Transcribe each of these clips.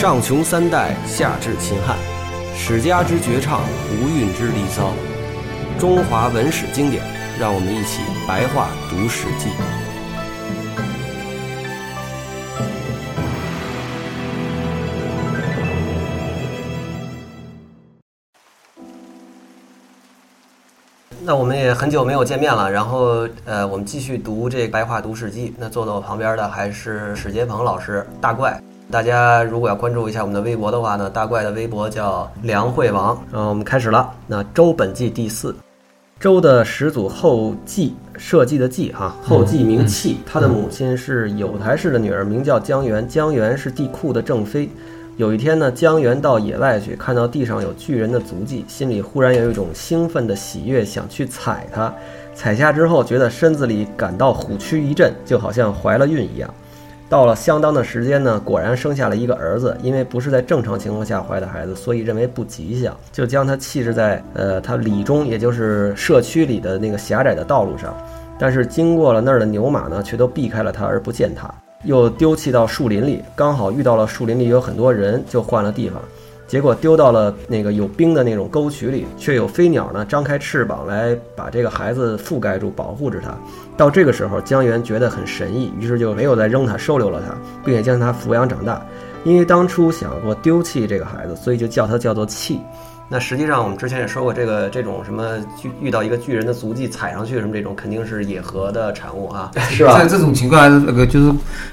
上穷三代，下至秦汉，史家之绝唱，无韵之离骚，中华文史经典，让我们一起白话读《史记》。那我们也很久没有见面了，然后呃，我们继续读这《白话读史记》。那坐在我旁边的还是史杰鹏老师，大怪。大家如果要关注一下我们的微博的话呢，大怪的微博叫梁惠王。嗯，我们开始了。那周本纪第四，周的始祖后稷，社稷的稷哈，后稷名契，他的母亲是有台氏的女儿，名叫姜原。姜原是帝喾的正妃。有一天呢，姜原到野外去，看到地上有巨人的足迹，心里忽然有一种兴奋的喜悦，想去踩它。踩下之后，觉得身子里感到虎躯一震，就好像怀了孕一样。到了相当的时间呢，果然生下了一个儿子。因为不是在正常情况下怀的孩子，所以认为不吉祥，就将他弃置在呃他里中，也就是社区里的那个狭窄的道路上。但是经过了那儿的牛马呢，却都避开了他而不见他。又丢弃到树林里，刚好遇到了树林里有很多人，就换了地方。结果丢到了那个有冰的那种沟渠里，却有飞鸟呢张开翅膀来把这个孩子覆盖住，保护着他。到这个时候，江源觉得很神异，于是就没有再扔他，收留了他，并且将他抚养长大。因为当初想过丢弃这个孩子，所以就叫他叫做弃。那实际上，我们之前也说过，这个这种什么巨遇到一个巨人的足迹踩上去什么这种，肯定是野合的产物啊，是吧？在这种情况，还是那个就是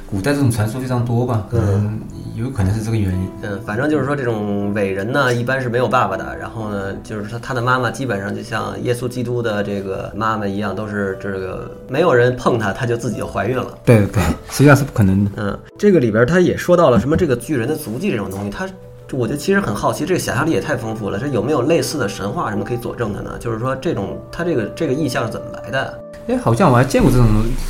古代这种传说非常多吧？可能有可能是这个原因。嗯，反正就是说，这种伟人呢，一般是没有爸爸的。然后呢，就是说他的妈妈基本上就像耶稣基督的这个妈妈一样，都是这个没有人碰他，他就自己就怀孕了。对对，实际上是不可能的。嗯，这个里边他也说到了什么这个巨人的足迹这种东西，他。我觉得其实很好奇，这个想象力也太丰富了。这有没有类似的神话什么可以佐证的呢？就是说，这种它这个这个意象是怎么来的？哎，好像我还见过这种，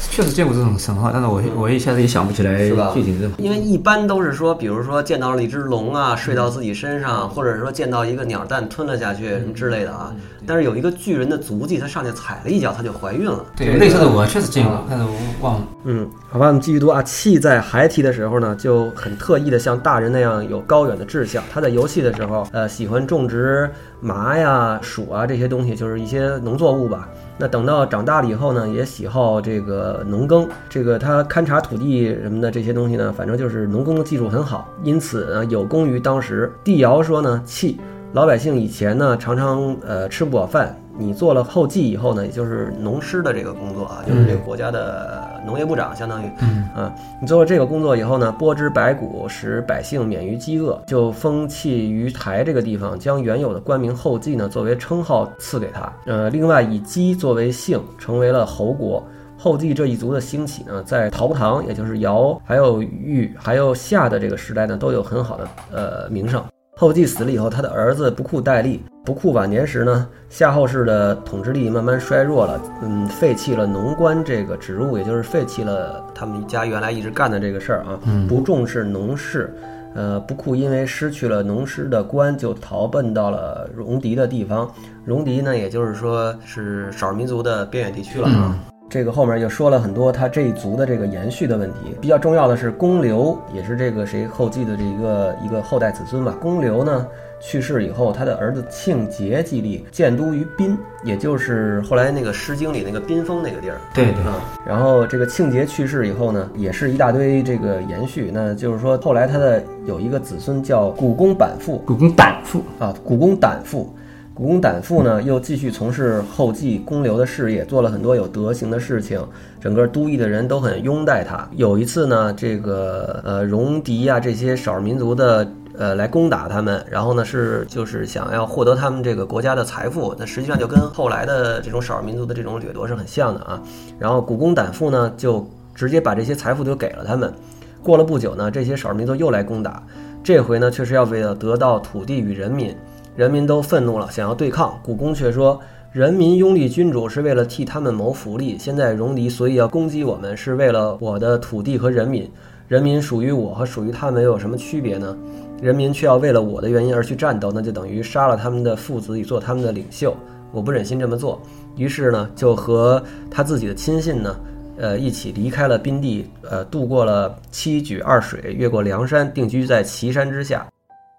确实见过这种神话，但是我我一下子也想不起来，是吧？具体的，因为一般都是说，比如说见到了一只龙啊，睡到自己身上，或者是说见到一个鸟蛋吞了下去什么之类的啊。但是有一个巨人的足迹，他上去踩了一脚，他就怀孕了。对，类似的我确实见过，但是我忘了。嗯，好吧，我们继续读啊。气在孩提的时候呢，就很特意的像大人那样有高远的志他在游戏的时候，呃，喜欢种植麻呀、黍啊这些东西，就是一些农作物吧。那等到长大了以后呢，也喜好这个农耕，这个他勘察土地什么的这些东西呢，反正就是农耕的技术很好，因此呢有功于当时。帝尧说呢，气老百姓以前呢常常呃吃不饱饭。你做了后继以后呢，也就是农师的这个工作啊，就是这个国家的农业部长，相当于，啊，你做了这个工作以后呢，拨之百谷，使百姓免于饥饿，就封弃于台这个地方，将原有的官名后继呢作为称号赐给他。呃，另外以姬作为姓，成为了侯国。后继这一族的兴起呢，在陶唐，也就是尧，还有禹，还有夏的这个时代呢，都有很好的呃名声。后继死了以后，他的儿子不库代立。不库晚年时呢，夏后氏的统治力慢慢衰弱了，嗯，废弃了农官这个职务，也就是废弃了他们家原来一直干的这个事儿啊，不重视农事。呃，不库因为失去了农师的官，就逃奔到了戎狄的地方。戎狄呢，也就是说是少数民族的边远地区了啊。这个后面就说了很多他这一族的这个延续的问题，比较重要的是公刘，也是这个谁后继的这一个一个后代子孙吧。公刘呢去世以后，他的儿子庆节继立，建都于滨，也就是后来那个《诗经》里那个滨封那个地儿。对对。然后这个庆节去世以后呢，也是一大堆这个延续，那就是说后来他的有一个子孙叫古公板父，古公胆父啊，古公胆父。古公胆父呢，又继续从事后继公刘的事业，做了很多有德行的事情，整个都邑的人都很拥戴他。有一次呢，这个呃戎狄啊这些少数民族的呃来攻打他们，然后呢是就是想要获得他们这个国家的财富，那实际上就跟后来的这种少数民族的这种掠夺是很像的啊。然后古公胆父呢就直接把这些财富就给了他们。过了不久呢，这些少数民族又来攻打，这回呢确实要为了得到土地与人民。人民都愤怒了，想要对抗。古公却说：“人民拥立君主是为了替他们谋福利。现在戎狄所以要攻击我们，是为了我的土地和人民。人民属于我和属于他们有什么区别呢？人民却要为了我的原因而去战斗，那就等于杀了他们的父子以做他们的领袖。我不忍心这么做，于是呢，就和他自己的亲信呢，呃，一起离开了宾地，呃，渡过了七举二水，越过梁山，定居在岐山之下。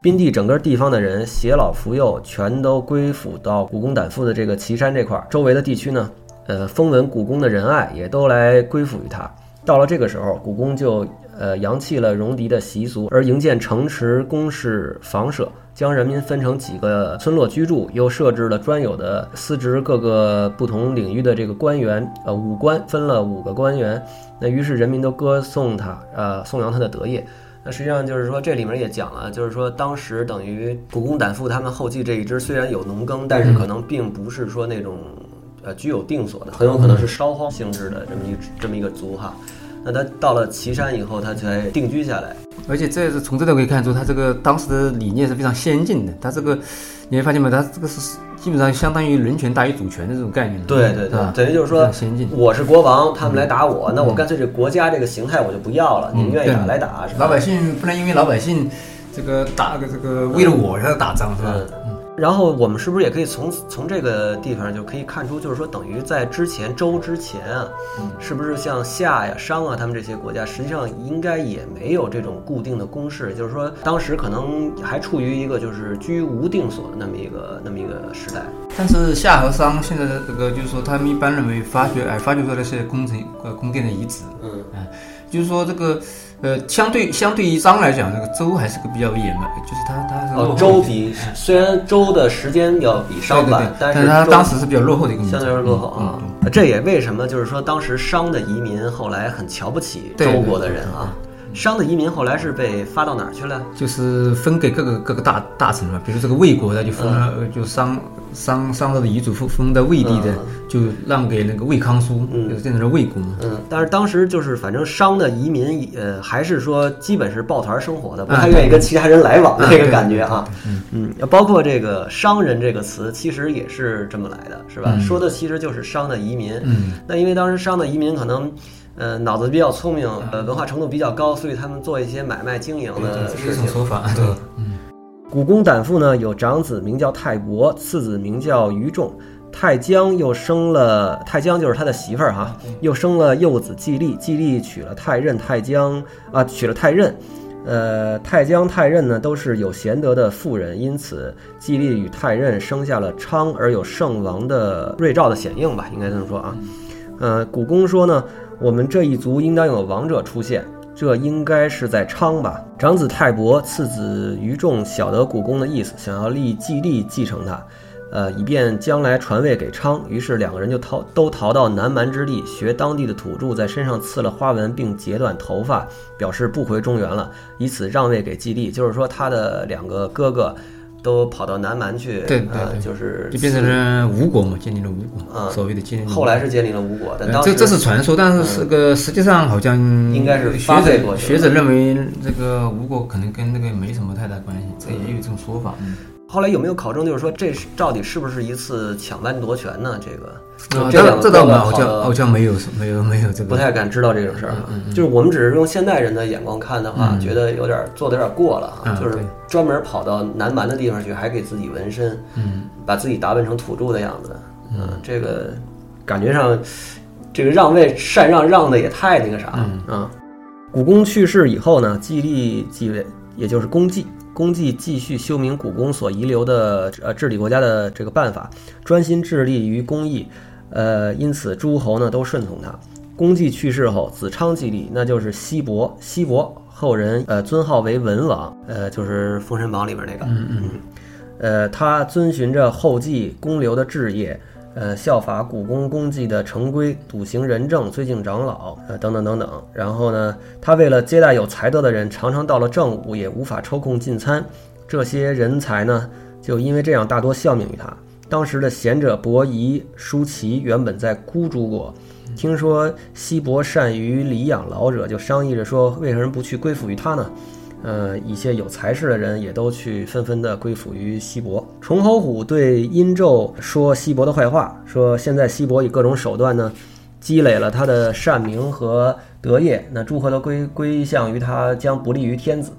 宾地整个地方的人，携老扶幼，全都归附到古公胆父的这个岐山这块儿。周围的地区呢，呃，风闻古公的仁爱，也都来归附于他。到了这个时候，古公就呃扬弃了戎狄的习俗，而营建城池、宫室、房舍，将人民分成几个村落居住，又设置了专有的司职各个不同领域的这个官员，呃，武官分了五个官员。那于是人民都歌颂他，呃，颂扬他的德业。那实际上就是说，这里面也讲了，就是说当时等于古公胆父他们后继这一支虽然有农耕，但是可能并不是说那种呃居有定所的，很有可能是烧荒性质的这么一这么一个族哈。那他到了岐山以后，他才定居下来。而且这是从这里可以看出，他这个当时的理念是非常先进的。他这个你会发现吗？他这个是基本上相当于人权大于主权的这种概念。对对对，等于就是说，我是国王，他们来打我，那我干脆这国家这个形态我就不要了，你们愿意打来打？老百姓不能因为老百姓这个打个这个为了我而打仗，是吧？然后我们是不是也可以从从这个地方就可以看出，就是说等于在之前周之前啊，是不是像夏呀、商啊他们这些国家，实际上应该也没有这种固定的公式，就是说当时可能还处于一个就是居无定所的那么一个那么一个时代。但是夏和商现在的这个就是说，他们一般认为发掘哎发掘出来的是宫城呃宫殿的遗址，嗯，哎，就是说这个。呃，相对相对于商来讲，这个周还是个比较野蛮，就是他他是哦，周比虽然周的时间要比商晚，但是他当时是比较落后的一个，相对而落后啊。这也为什么就是说当时商的移民后来很瞧不起周国的人啊。商的移民后来是被发到哪儿去了？就是分给各个各个大大臣了，比如这个魏国的就分了，就商商商朝的遗嘱分分在魏地的，就让给那个魏康叔，就是变成了魏国。嗯，但是当时就是反正商的移民，呃，还是说基本是抱团生活的，不太愿意跟其他人来往的这个感觉啊。嗯嗯，包括这个商人这个词，其实也是这么来的，是吧？说的其实就是商的移民。嗯，那因为当时商的移民可能。呃，脑子比较聪明，呃，文化程度比较高，所以他们做一些买卖经营的事情。说法，对，嗯。古公胆父呢，有长子名叫泰伯，次子名叫于仲。泰姜又生了泰姜，就是他的媳妇儿哈，又生了幼子季历，季历娶了泰任，泰姜啊娶了泰任。呃，太姜、泰任呢，都是有贤德的妇人，因此季历与泰任生下了昌而有圣王的瑞兆的显应吧，应该这么说啊。呃，古公说呢。我们这一族应当有王者出现，这应该是在昌吧？长子太伯，次子于仲，晓得古公的意思，想要立季历继承他，呃，以便将来传位给昌。于是两个人就逃，都逃到南蛮之地，学当地的土著，在身上刺了花纹，并截断头发，表示不回中原了，以此让位给季历。就是说，他的两个哥哥。都跑到南蛮去，对对，就是就变成了吴国嘛，建立了吴国，啊，所谓的建立。后来是建立了吴国，但这这是传说，但是是个实际上好像应该是学者学者认为这个吴国可能跟那个没什么太大关系，这也有这种说法。后来有没有考证，就是说这到底是不是一次抢班夺权呢？这个，这这倒好像好像没有没有没有这个，不太敢知道这种事儿。就是我们只是用现代人的眼光看的话，觉得有点做的有点过了啊。就是专门跑到南蛮的地方去，还给自己纹身，嗯，把自己打扮成土著的样子，嗯，这个感觉上，这个让位禅让让的也太那个啥了啊。古公去世以后呢，季历继位，也就是公季。公季继续修明古公所遗留的呃治理国家的这个办法，专心致力于公益，呃，因此诸侯呢都顺从他。公季去世后，子昌继立，那就是西伯。西伯后人呃尊号为文王，呃，就是《封神榜》里边那个。嗯嗯。呃，他遵循着后继公刘的志业。呃，效法古公公祭的成规，笃行仁政，尊敬长老，呃，等等等等。然后呢，他为了接待有才德的人，常常到了正午也无法抽空进餐。这些人才呢，就因为这样大多效命于他。当时的贤者伯夷、叔齐原本在孤竹国，听说西伯善于礼养老者，就商议着说，为什么不去归附于他呢？呃，一些有才识的人也都去纷纷的归附于西伯。崇侯虎对殷纣说西伯的坏话，说现在西伯以各种手段呢，积累了他的善名和德业，那诸侯都归归向于他，将不利于天子。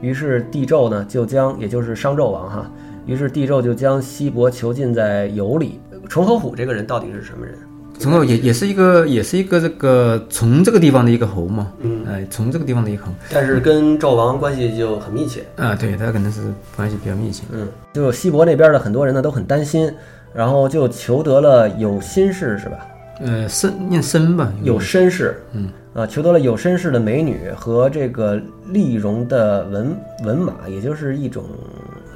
于是帝纣呢，就将也就是商纣王哈，于是帝纣就将西伯囚禁在羑里。崇侯虎这个人到底是什么人？陈后也也是一个也是一个这个从这个地方的一个侯嘛，嗯，哎，从这个地方的一个侯，但是跟赵王关系就很密切。啊，对他可能是关系比较密切。嗯，就西伯那边的很多人呢都很担心，然后就求得了有心事是吧？呃，身念身吧，有身世，嗯，啊，求得了有身世的美女和这个丽容的文文马，也就是一种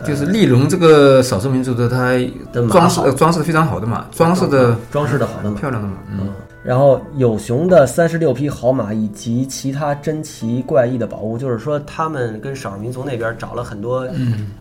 就是丽龙这个少数民族的，它的马装饰装饰的非常好的马，装饰的装饰的好的马。漂亮的马，嗯，然后有熊的三十六匹好马以及其他珍奇怪异的宝物，就是说他们跟少数民族那边找了很多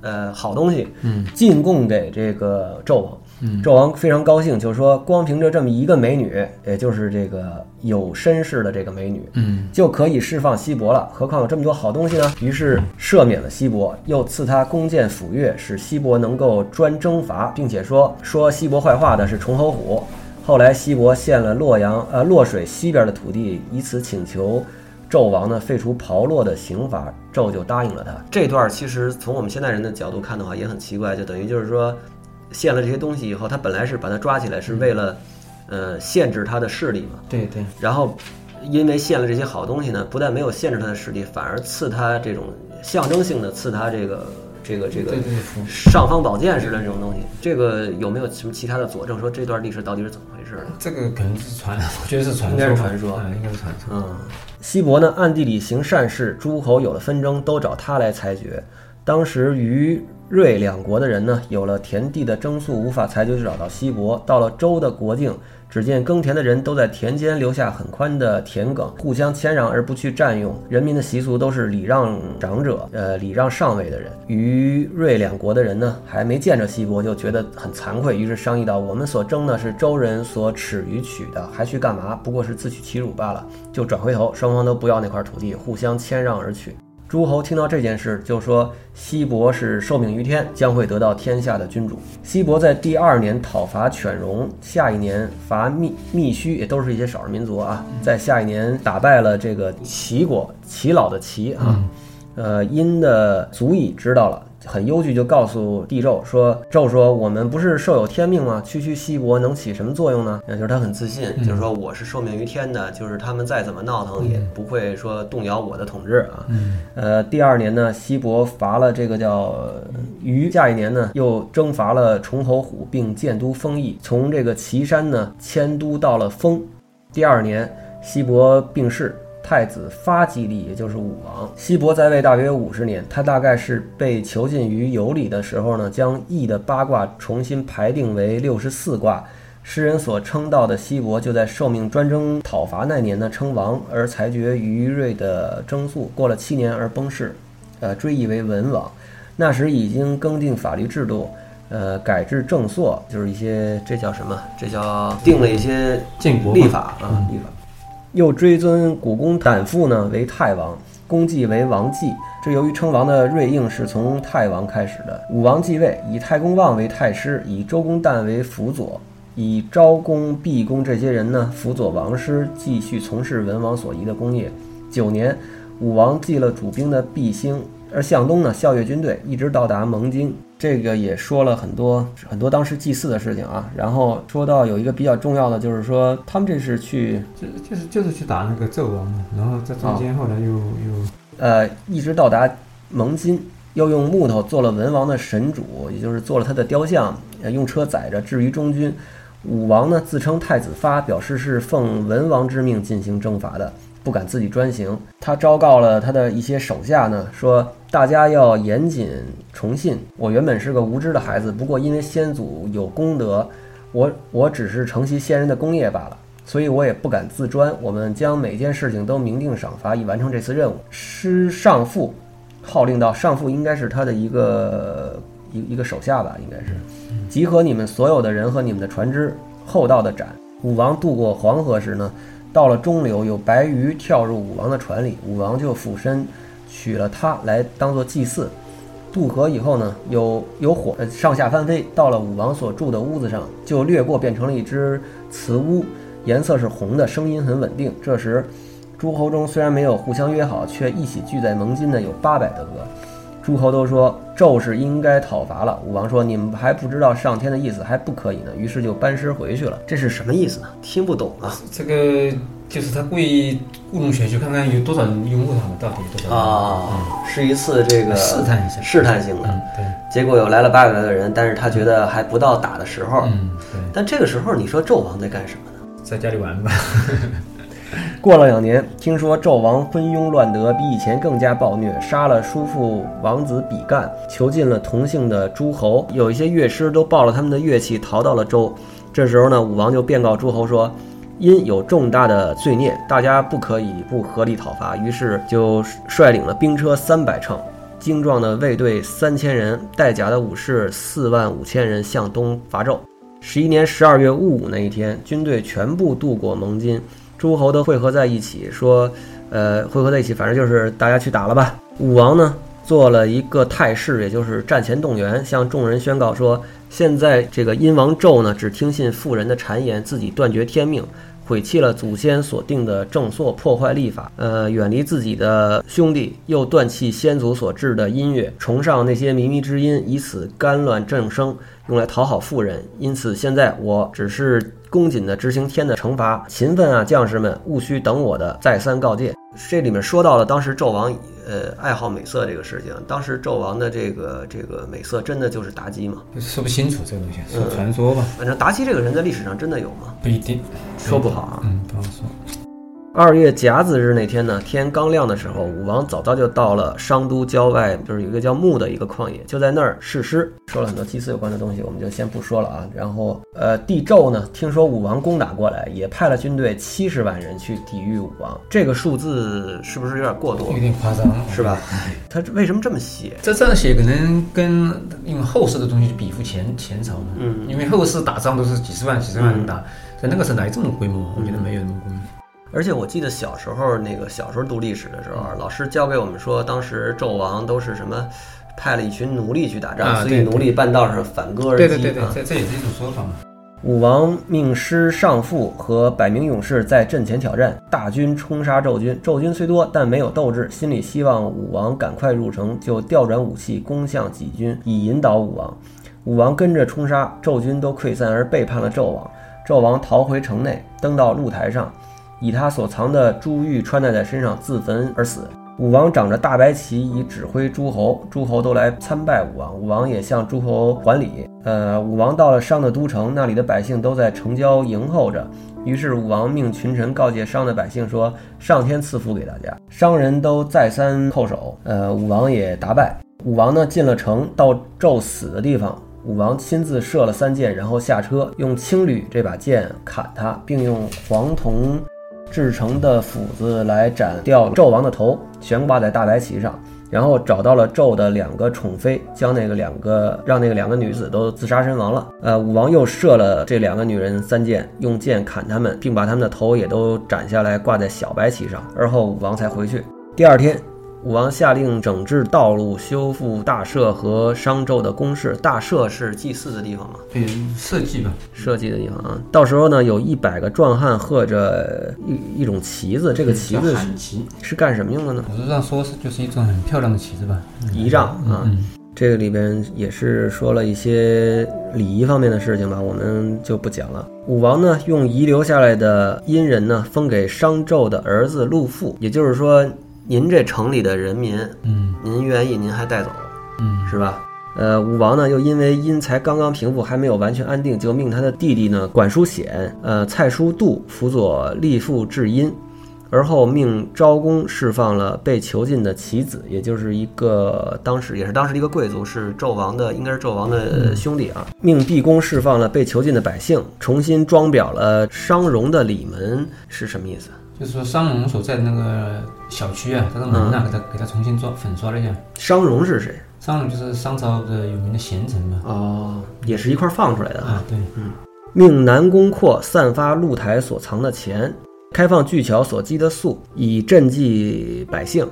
呃好东西，嗯，进贡给这个纣王。嗯纣王非常高兴，就是说光凭着这么一个美女，也就是这个有身世的这个美女，嗯，就可以释放西伯了。何况有这么多好东西呢？于是赦免了西伯，又赐他弓箭斧钺，使西伯能够专征伐，并且说说西伯坏话的是崇侯虎。后来西伯献了洛阳呃洛水西边的土地，以此请求纣王呢废除炮烙的刑罚，纣就答应了他。这段其实从我们现代人的角度看的话，也很奇怪，就等于就是说献了这些东西以后，他本来是把他抓起来是为了呃限制他的势力嘛，对对，然后因为献了这些好东西呢，不但没有限制他的势力，反而赐他这种象征性的赐他这个这个这个对对尚方宝剑似的这种东西。这个有没有什么其他的佐证说这段历史到底是怎么回事呢？这个可能是传，我觉得是传说，应该是传说啊，应该是传说。嗯，西伯呢暗地里行善事，诸侯有了纷争都找他来裁决。当时于瑞两国的人呢，有了田地的征诉，无法裁决，就找到西伯。到了周的国境，只见耕田的人都在田间留下很宽的田埂，互相谦让而不去占用。人民的习俗都是礼让长者，呃，礼让上位的人。于瑞两国的人呢，还没见着西伯，就觉得很惭愧，于是商议到：我们所争的是周人所耻于取的，还去干嘛？不过是自取其辱罢了。就转回头，双方都不要那块土地，互相谦让而去。诸侯听到这件事，就说西伯是受命于天，将会得到天下的君主。西伯在第二年讨伐犬戎，下一年伐密密须，也都是一些少数民族啊。在下一年打败了这个齐国，齐老的齐啊，呃，殷的足以知道了。很忧惧，就告诉帝纣说：“纣说，我们不是受有天命吗？区区西伯能起什么作用呢？”那就是他很自信，就是说我是受命于天的，就是他们再怎么闹腾也不会说动摇我的统治啊。呃，第二年呢，西伯伐了这个叫虞，下一年呢又征伐了崇侯虎，并建都丰邑，从这个岐山呢迁都到了丰。第二年，西伯病逝。太子发基利，也就是武王。西伯在位大约五十年，他大概是被囚禁于有里的时候呢，将易的八卦重新排定为六十四卦。诗人所称道的西伯，就在受命专征讨伐那年呢称王，而裁决于瑞的征诉。过了七年而崩逝，呃，追谥为文王。那时已经更定法律制度，呃，改制正朔，就是一些这叫什么？这叫定了一些建国嘛立法啊，立法。又追尊古公胆父呢为太王，公继为王继。这由于称王的瑞应是从太王开始的。武王继位，以太公望为太师，以周公旦为辅佐，以昭公、毕公这些人呢辅佐王师，继续从事文王所遗的功业。九年，武王继了主兵的毕兴，而向东呢校阅军队，一直到达蒙津。这个也说了很多很多当时祭祀的事情啊。然后说到有一个比较重要的，就是说他们这是去就就是就是去打那个纣王嘛，然后在中间后来又又呃，一直到达蒙金，又用木头做了文王的神主，也就是做了他的雕像，呃，用车载着置于中军。武王呢自称太子发，表示是奉文王之命进行征伐的，不敢自己专行。他昭告了他的一些手下呢，说大家要严谨崇信。我原本是个无知的孩子，不过因为先祖有功德，我我只是承袭先人的功业罢了。所以我也不敢自专。我们将每件事情都明定赏罚，以完成这次任务。师上父号令道：“上父应该是他的一个一一个手下吧，应该是集合你们所有的人和你们的船只，厚道的斩。”武王渡过黄河时呢，到了中流，有白鱼跳入武王的船里，武王就俯身取了它来当做祭祀。渡河以后呢，有有火上下翻飞，到了武王所住的屋子上，就掠过，变成了一只雌乌。颜色是红的，声音很稳定。这时，诸侯中虽然没有互相约好，却一起聚在盟津的有八百多个。诸侯都说纣是应该讨伐了。武王说：“你们还不知道上天的意思，还不可以呢。”于是就班师回去了。这是什么意思呢？听不懂啊。这个就是他故意故弄玄虚，看看有多少人拥护他们，到底有多少人啊？是一次这个试探一下，试探性的。对。结果有来了八百来个人，但是他觉得还不到打的时候。嗯，对。但这个时候，你说纣王在干什么呢？在家里玩吧。过了两年，听说纣王昏庸乱德，比以前更加暴虐，杀了叔父王子比干，囚禁了同姓的诸侯，有一些乐师都抱了他们的乐器逃到了周。这时候呢，武王就便告诸侯说，因有重大的罪孽，大家不可以不合力讨伐。于是就率领了兵车三百乘，精壮的卫队三千人，带甲的武士四万五千人向东伐纣。十一年十二月戊午那一天，军队全部渡过蒙津。诸侯都汇合在一起，说，呃，汇合在一起，反正就是大家去打了吧。武王呢，做了一个态势，也就是战前动员，向众人宣告说，现在这个殷王纣呢，只听信妇人的谗言，自己断绝天命，毁弃了祖先所定的正朔，破坏历法，呃，远离自己的兄弟，又断弃先祖所制的音乐，崇尚那些靡靡之音，以此干乱政声，用来讨好妇人。因此，现在我只是。恭谨的执行天的惩罚，勤奋啊，将士们，务须等我的再三告诫。这里面说到了当时纣王，呃，爱好美色这个事情。当时纣王的这个这个美色，真的就是妲己吗？说不清楚这个东西，说传说吧。反正妲己这个人在历史上真的有吗？不一定，说不好啊。嗯，不好说。二月甲子日那天呢，天刚亮的时候，武王早早就到了商都郊外，就是有一个叫牧的一个旷野，就在那儿誓师，说了很多祭祀有关的东西，我们就先不说了啊。然后，呃，帝纣呢，听说武王攻打过来，也派了军队七十万人去抵御武王。这个数字是不是有点过多？有点夸张，是吧？他为什么这么写？这这样写可能跟用后世的东西比附前前朝嘛。嗯，因为后世打仗都是几十万、几十万人打，在那个时候哪有这么规模？我觉得没有那么规模。而且我记得小时候那个小时候读历史的时候，老师教给我们说，当时纣王都是什么，派了一群奴隶去打仗，所以奴隶半道上反戈而击。对对对对，这这也是一种说法嘛。武王命师上父和百名勇士在阵前挑战，大军冲杀纣军。纣军虽多，但没有斗志，心里希望武王赶快入城，就调转武器攻向己军，以引导武王。武王跟着冲杀，纣军都溃散而背叛了纣王。纣王逃回城内，登到露台上。以他所藏的珠玉穿戴在身上，自焚而死。武王长着大白旗，以指挥诸侯，诸侯都来参拜武王，武王也向诸侯还礼。呃，武王到了商的都城，那里的百姓都在城郊迎候着。于是武王命群臣告诫商的百姓说：“上天赐福给大家。”商人都再三叩首。呃，武王也答拜。武王呢，进了城，到纣死的地方，武王亲自射了三箭，然后下车，用青旅这把剑砍他，并用黄铜。制成的斧子来斩掉纣王的头，悬挂在大白旗上，然后找到了纣的两个宠妃，将那个两个让那个两个女子都自杀身亡了。呃，武王又射了这两个女人三箭，用剑砍他们，并把他们的头也都斩下来挂在小白旗上。而后武王才回去。第二天。武王下令整治道路，修复大社和商纣的宫室。大社是祭祀的地方吗？对，社稷吧，社稷的地方啊。到时候呢，有一百个壮汉喝着一一种旗子，这个旗子是干什么用的呢？古书上说是就是一种很漂亮的旗子吧，仪仗啊。这个里边也是说了一些礼仪方面的事情吧，我们就不讲了。武王呢，用遗留下来的殷人呢，封给商纣的儿子陆父，也就是说。您这城里的人民，嗯，您愿意，您还带走，嗯，是吧？呃，武王呢，又因为因才刚刚平复，还没有完全安定，就命他的弟弟呢，管叔显，呃，蔡叔度辅佐立父治殷，而后命昭公释放了被囚禁的其子，也就是一个当时也是当时的一个贵族，是纣王的，应该是纣王的兄弟啊。命毕公释放了被囚禁的百姓，重新装裱了商容的里门，是什么意思？就是说，商容所在的那个小区啊，他的门呐，给他给他重新刷粉刷了一下。商容是谁？商容就是商朝的有名的贤臣嘛。哦，也是一块放出来的啊。对，嗯。命南宫括散发露台所藏的钱，开放巨桥所积的粟，以赈济百姓。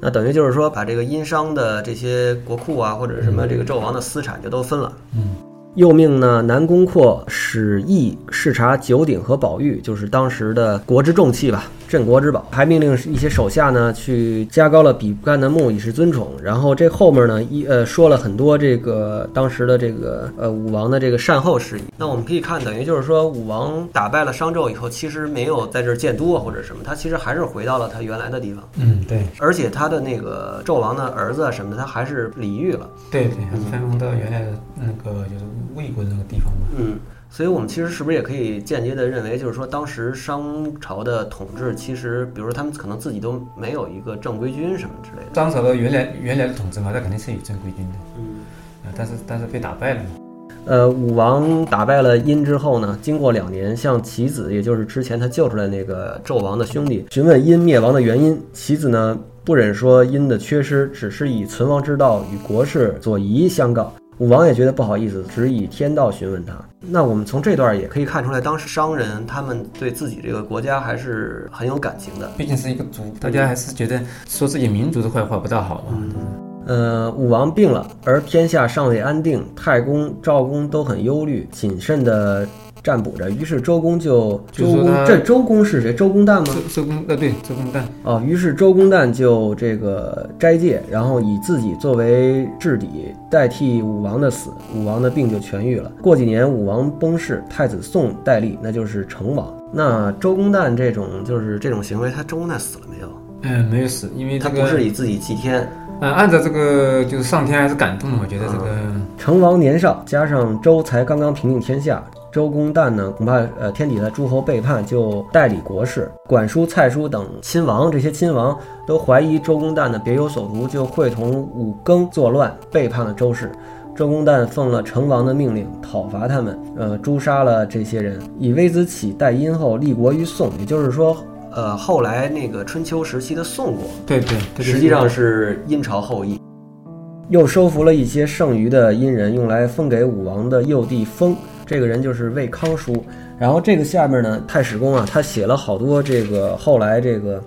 那等于就是说，把这个殷商的这些国库啊，或者什么这个纣王的私产就都分了。嗯。又命呢南宫阔使役视察九鼎和宝玉，就是当时的国之重器吧。镇国之宝，还命令一些手下呢去加高了比干的墓以示尊崇。然后这后面呢一呃说了很多这个当时的这个呃武王的这个善后事宜。那我们可以看，等于就是说武王打败了商纣以后，其实没有在这儿建都啊或者什么，他其实还是回到了他原来的地方。嗯，对。而且他的那个纣王的儿子啊什么的，他还是礼遇了。对对，分封到原来的那个就是魏国那个地方嘛。嗯。所以，我们其实是不是也可以间接的认为，就是说，当时商朝的统治，其实，比如说，他们可能自己都没有一个正规军什么之类的。商朝的原来原来的统治嘛，那肯定是有正规军的，嗯，但是但是被打败了嘛。呃，武王打败了殷之后呢，经过两年，向其子，也就是之前他救出来那个纣王的兄弟，询问殷灭亡的原因。其子呢，不忍说殷的缺失，只是以存亡之道与国事所宜相告。武王也觉得不好意思，只以天道询问他。那我们从这段也可以看出来，当时商人他们对自己这个国家还是很有感情的。毕竟是一个族，大家还是觉得说自己民族的坏话不大好嘛。呃，武王病了，而天下尚未安定，太公、赵公都很忧虑，谨慎的。占卜着，于是周公就周公这周公是谁？周公旦吗？周公呃对，周公旦哦。于是周公旦就这个斋戒，然后以自己作为质底，代替武王的死，武王的病就痊愈了。过几年武王崩逝，太子宋代立，那就是成王。那周公旦这种就是这种行为，他周公旦死了没有？嗯，没有死，因为他不是以自己祭天。嗯，按照这个就是上天还是感动，我觉得这个成王年少，加上周才刚刚平定天下。周公旦呢，恐怕呃天底下诸侯背叛，就代理国事。管叔、蔡叔等亲王，这些亲王都怀疑周公旦呢别有所图，就会同武庚作乱，背叛了周氏。周公旦奉了成王的命令，讨伐他们，呃，诛杀了这些人，以微子启代殷后，立国于宋。也就是说，呃，后来那个春秋时期的宋国，对对，实际上是殷朝后裔。又收服了一些剩余的殷人，用来封给武王的幼弟封。这个人就是魏康叔，然后这个下面呢，太史公啊，他写了好多这个后来这个，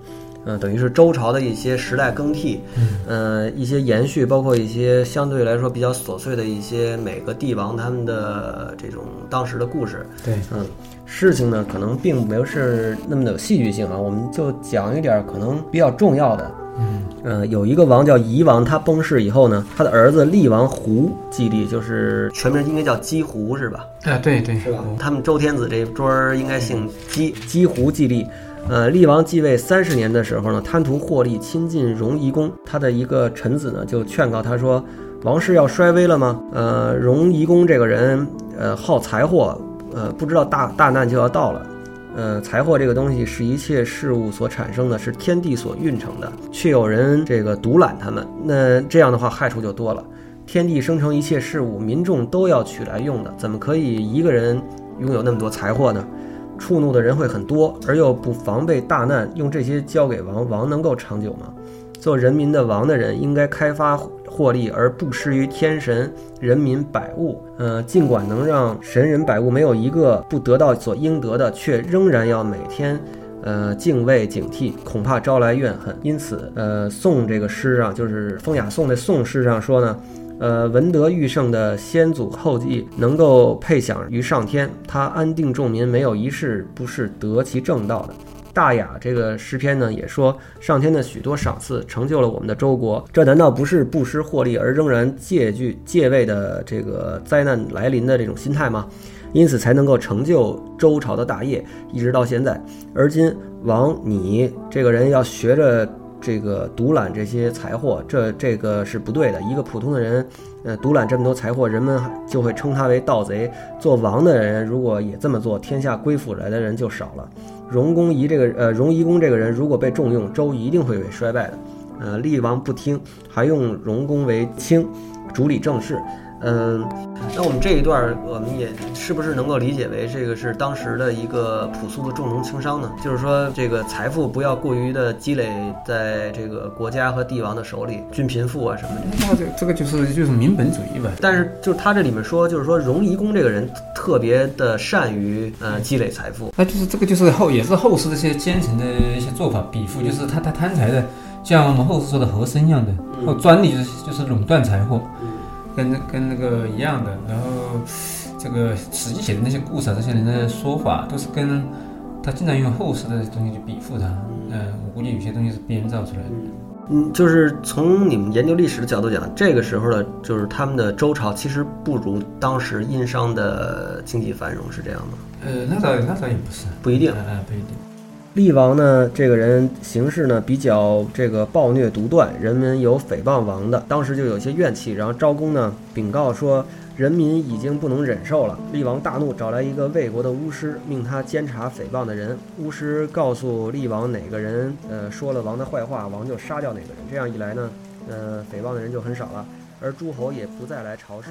嗯，等于是周朝的一些时代更替，嗯，一些延续，包括一些相对来说比较琐碎的一些每个帝王他们的这种当时的故事。对，嗯，事情呢可能并没有是那么的有戏剧性啊，我们就讲一点可能比较重要的。嗯，呃，有一个王叫夷王，他崩逝以后呢，他的儿子厉王胡继立，就是全名应该叫姬胡是吧？啊，对对，是吧？他们周天子这桌儿应该姓姬，姬胡继立。呃，厉王继位三十年的时候呢，贪图获利，亲近荣夷公。他的一个臣子呢，就劝告他说：“王室要衰微了吗？呃，荣夷公这个人，呃，好财货，呃，不知道大大难就要到了。”呃，财货这个东西是一切事物所产生的，是天地所运成的，却有人这个独揽他们，那这样的话害处就多了。天地生成一切事物，民众都要取来用的，怎么可以一个人拥有那么多财货呢？触怒的人会很多，而又不防备大难，用这些交给王，王能够长久吗？做人民的王的人，应该开发。获利而不失于天神、人民、百物。呃，尽管能让神人百物没有一个不得到所应得的，却仍然要每天，呃，敬畏警惕，恐怕招来怨恨。因此，呃，宋这个诗啊，就是《风雅颂》的宋诗上说呢，呃，文德育圣的先祖后继能够配享于上天，他安定众民，没有一事不是得其正道的。大雅这个诗篇呢，也说上天的许多赏赐成就了我们的周国，这难道不是不失获利而仍然借据借位的这个灾难来临的这种心态吗？因此才能够成就周朝的大业，一直到现在。而今王你这个人要学着这个独揽这些财货，这这个是不对的。一个普通的人，呃，独揽这么多财货，人们就会称他为盗贼。做王的人如果也这么做，天下归附来的人就少了。荣公仪这个呃，荣夷公这个人如果被重用，周一定会被衰败的。呃，厉王不听，还用荣公为卿，主理政事。嗯，那我们这一段，我们也是不是能够理解为这个是当时的一个朴素的重农轻商呢？就是说，这个财富不要过于的积累在这个国家和帝王的手里，均贫富啊什么的。那这这个就是就是民本主义吧。但是就他这里面说，就是说荣夷公这个人特别的善于呃积累财富。那就是这个就是后也是后世这些奸臣的一些做法，比附就是他他贪财的，像我们后世说的和珅一样的，后专利就是就是垄断财货。跟跟那个一样的，然后这个史记写的那些故事啊，这些人的说法都是跟他经常用后世的东西去比附他。嗯，我估计有些东西是编造出来的。嗯，就是从你们研究历史的角度讲，这个时候的，就是他们的周朝其实不如当时殷商的经济繁荣，是这样吗？呃，那倒那倒也不是，不一定，嗯，不一定。厉王呢，这个人行事呢比较这个暴虐独断，人们有诽谤王的，当时就有些怨气。然后昭公呢禀告说。人民已经不能忍受了，厉王大怒，找来一个魏国的巫师，命他监察诽谤的人。巫师告诉厉王哪个人，呃，说了王的坏话，王就杀掉哪个人。这样一来呢，呃，诽谤的人就很少了，而诸侯也不再来朝事。